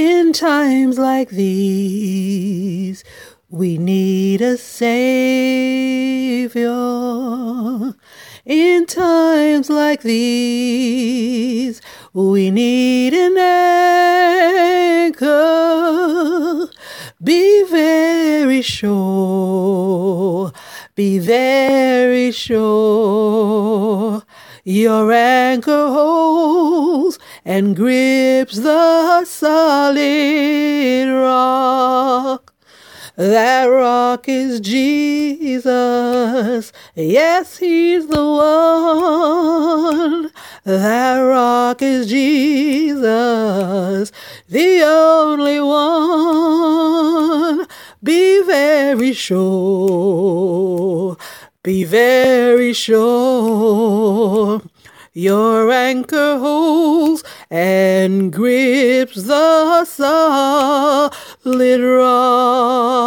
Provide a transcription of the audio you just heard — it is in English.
In times like these, we need a Savior. In times like these, we need an anchor. Be very sure, be very sure. Your anchor holds and grips the solid rock. That rock is Jesus. Yes, He's the one. That rock is Jesus, the only one. Be very sure. Be very sure. Your anchor holds and grips the solid rock.